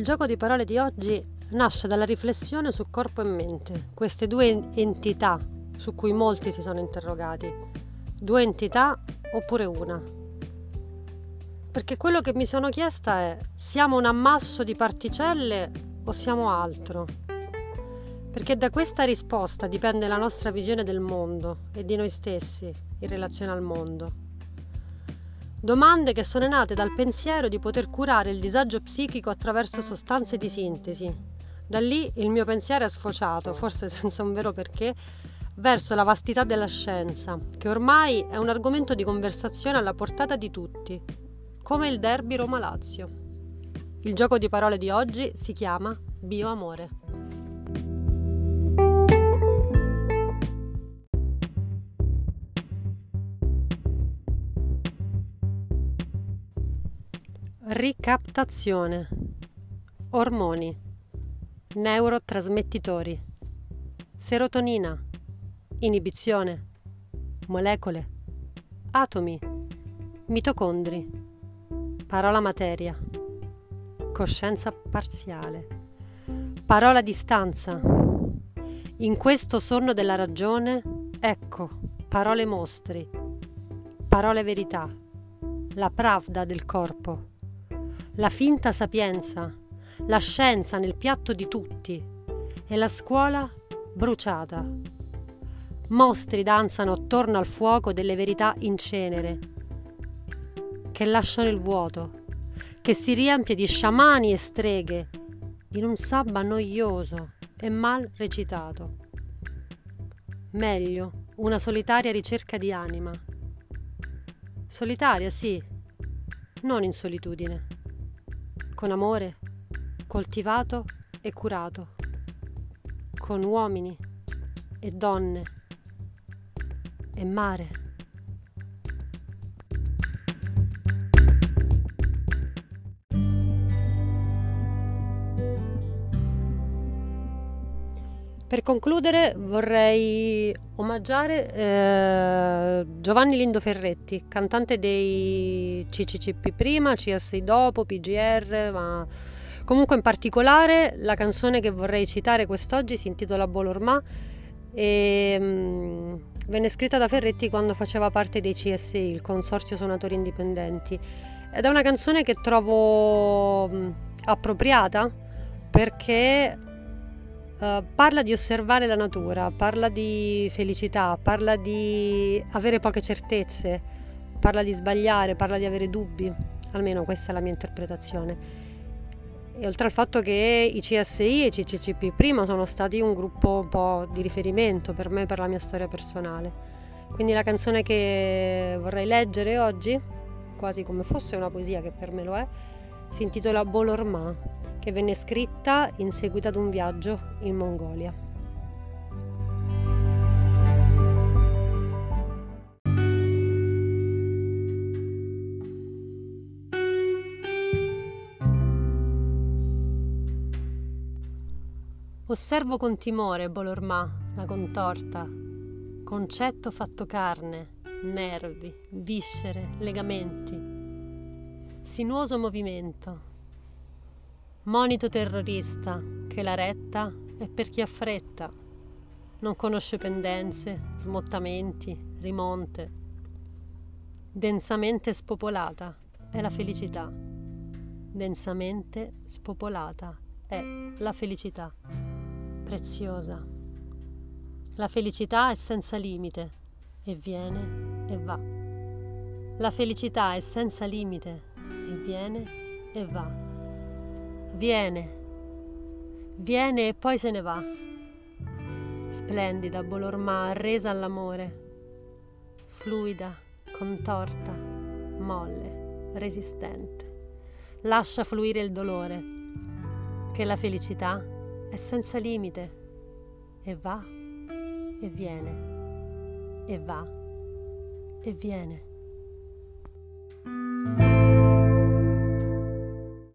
Il gioco di parole di oggi nasce dalla riflessione su corpo e mente, queste due entità su cui molti si sono interrogati. Due entità oppure una? Perché quello che mi sono chiesta è siamo un ammasso di particelle o siamo altro? Perché da questa risposta dipende la nostra visione del mondo e di noi stessi in relazione al mondo. Domande che sono nate dal pensiero di poter curare il disagio psichico attraverso sostanze di sintesi. Da lì il mio pensiero è sfociato, forse senza un vero perché, verso la vastità della scienza, che ormai è un argomento di conversazione alla portata di tutti, come il derby Roma-Lazio. Il gioco di parole di oggi si chiama Bioamore. Ricaptazione. Ormoni. Neurotrasmettitori. Serotonina. Inibizione. Molecole. Atomi. Mitocondri. Parola materia. Coscienza parziale. Parola distanza. In questo sonno della ragione, ecco, parole mostri. Parole verità. La pravda del corpo la finta sapienza, la scienza nel piatto di tutti e la scuola bruciata. Mostri danzano attorno al fuoco delle verità in cenere, che lasciano il vuoto, che si riempie di sciamani e streghe in un sabba noioso e mal recitato. Meglio una solitaria ricerca di anima. Solitaria, sì, non in solitudine con amore, coltivato e curato, con uomini e donne e mare. Per concludere vorrei omaggiare eh, Giovanni Lindo Ferretti, cantante dei CCCP prima, CSI dopo, PGR, ma comunque in particolare la canzone che vorrei citare quest'oggi si intitola Bolormà e mh, mm, venne scritta da Ferretti quando faceva parte dei CSI, il Consorzio Suonatori Indipendenti. Ed è una canzone che trovo mh, mm, appropriata perché Uh, parla di osservare la natura, parla di felicità, parla di avere poche certezze, parla di sbagliare, parla di avere dubbi, almeno questa è la mia interpretazione. E oltre al fatto che i CSI e i CCCP prima sono stati un gruppo un po' di riferimento per me, per la mia storia personale. Quindi la canzone che vorrei leggere oggi, quasi come fosse una poesia che per me lo è, si intitola Bolorma che venne scritta in seguito ad un viaggio in Mongolia. Osservo con timore Bolormà, la contorta, concetto fatto carne, nervi, viscere, legamenti, sinuoso movimento, Monito terrorista, che la retta è per chi ha fretta, non conosce pendenze, smottamenti, rimonte. Densamente spopolata è la felicità. Densamente spopolata è la felicità. Preziosa. La felicità è senza limite e viene e va. La felicità è senza limite e viene e va. Viene, viene e poi se ne va. Splendida Bolormà arresa all'amore, fluida, contorta, molle, resistente. Lascia fluire il dolore, che la felicità è senza limite e va e viene e va e viene.